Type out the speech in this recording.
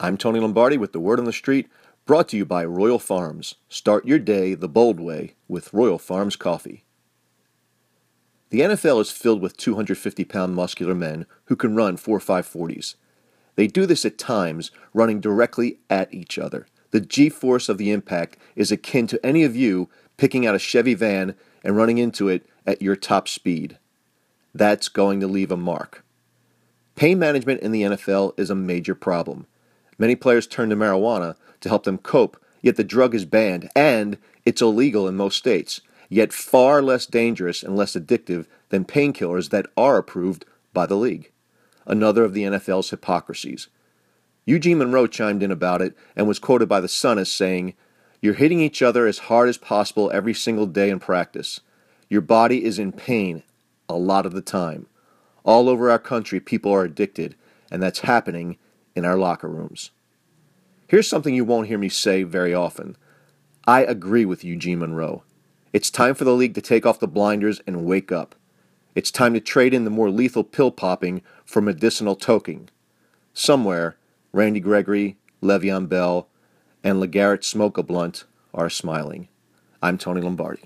I'm Tony Lombardi with the Word on the Street, brought to you by Royal Farms. Start your day the bold way with Royal Farms coffee. The NFL is filled with 250 pound muscular men who can run 4 5 40s. They do this at times running directly at each other. The G force of the impact is akin to any of you picking out a Chevy van and running into it at your top speed. That's going to leave a mark. Pain management in the NFL is a major problem. Many players turn to marijuana to help them cope, yet the drug is banned and it's illegal in most states, yet far less dangerous and less addictive than painkillers that are approved by the league. Another of the NFL's hypocrisies. Eugene Monroe chimed in about it and was quoted by The Sun as saying, You're hitting each other as hard as possible every single day in practice. Your body is in pain a lot of the time. All over our country, people are addicted, and that's happening in our locker rooms. Here's something you won't hear me say very often. I agree with Eugene Monroe. It's time for the league to take off the blinders and wake up. It's time to trade in the more lethal pill popping for medicinal toking. Somewhere, Randy Gregory, Le'Veon Bell, and LeGarrette Smoke a Blunt are smiling. I'm Tony Lombardi.